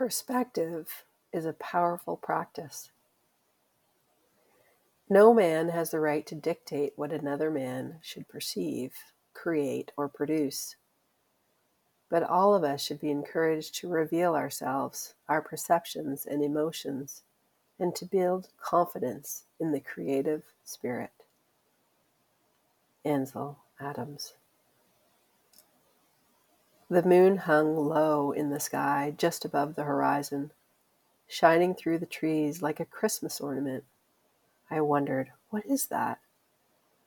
Perspective is a powerful practice. No man has the right to dictate what another man should perceive, create, or produce. But all of us should be encouraged to reveal ourselves, our perceptions, and emotions, and to build confidence in the creative spirit. Ansel Adams. The moon hung low in the sky just above the horizon, shining through the trees like a Christmas ornament. I wondered, what is that?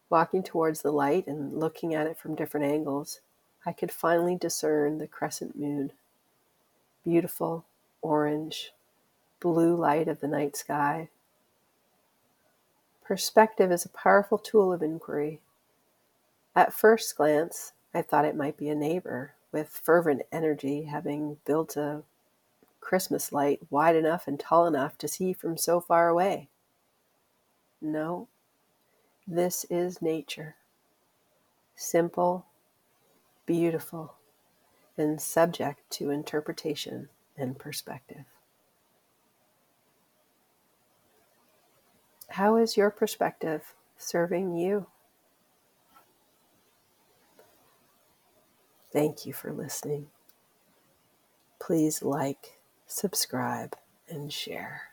Walking towards the light and looking at it from different angles, I could finally discern the crescent moon. Beautiful, orange, blue light of the night sky. Perspective is a powerful tool of inquiry. At first glance, I thought it might be a neighbor with fervent energy having built a Christmas light wide enough and tall enough to see from so far away. No, this is nature. Simple, beautiful, and subject to interpretation and perspective. How is your perspective serving you? Thank you for listening. Please like, subscribe, and share.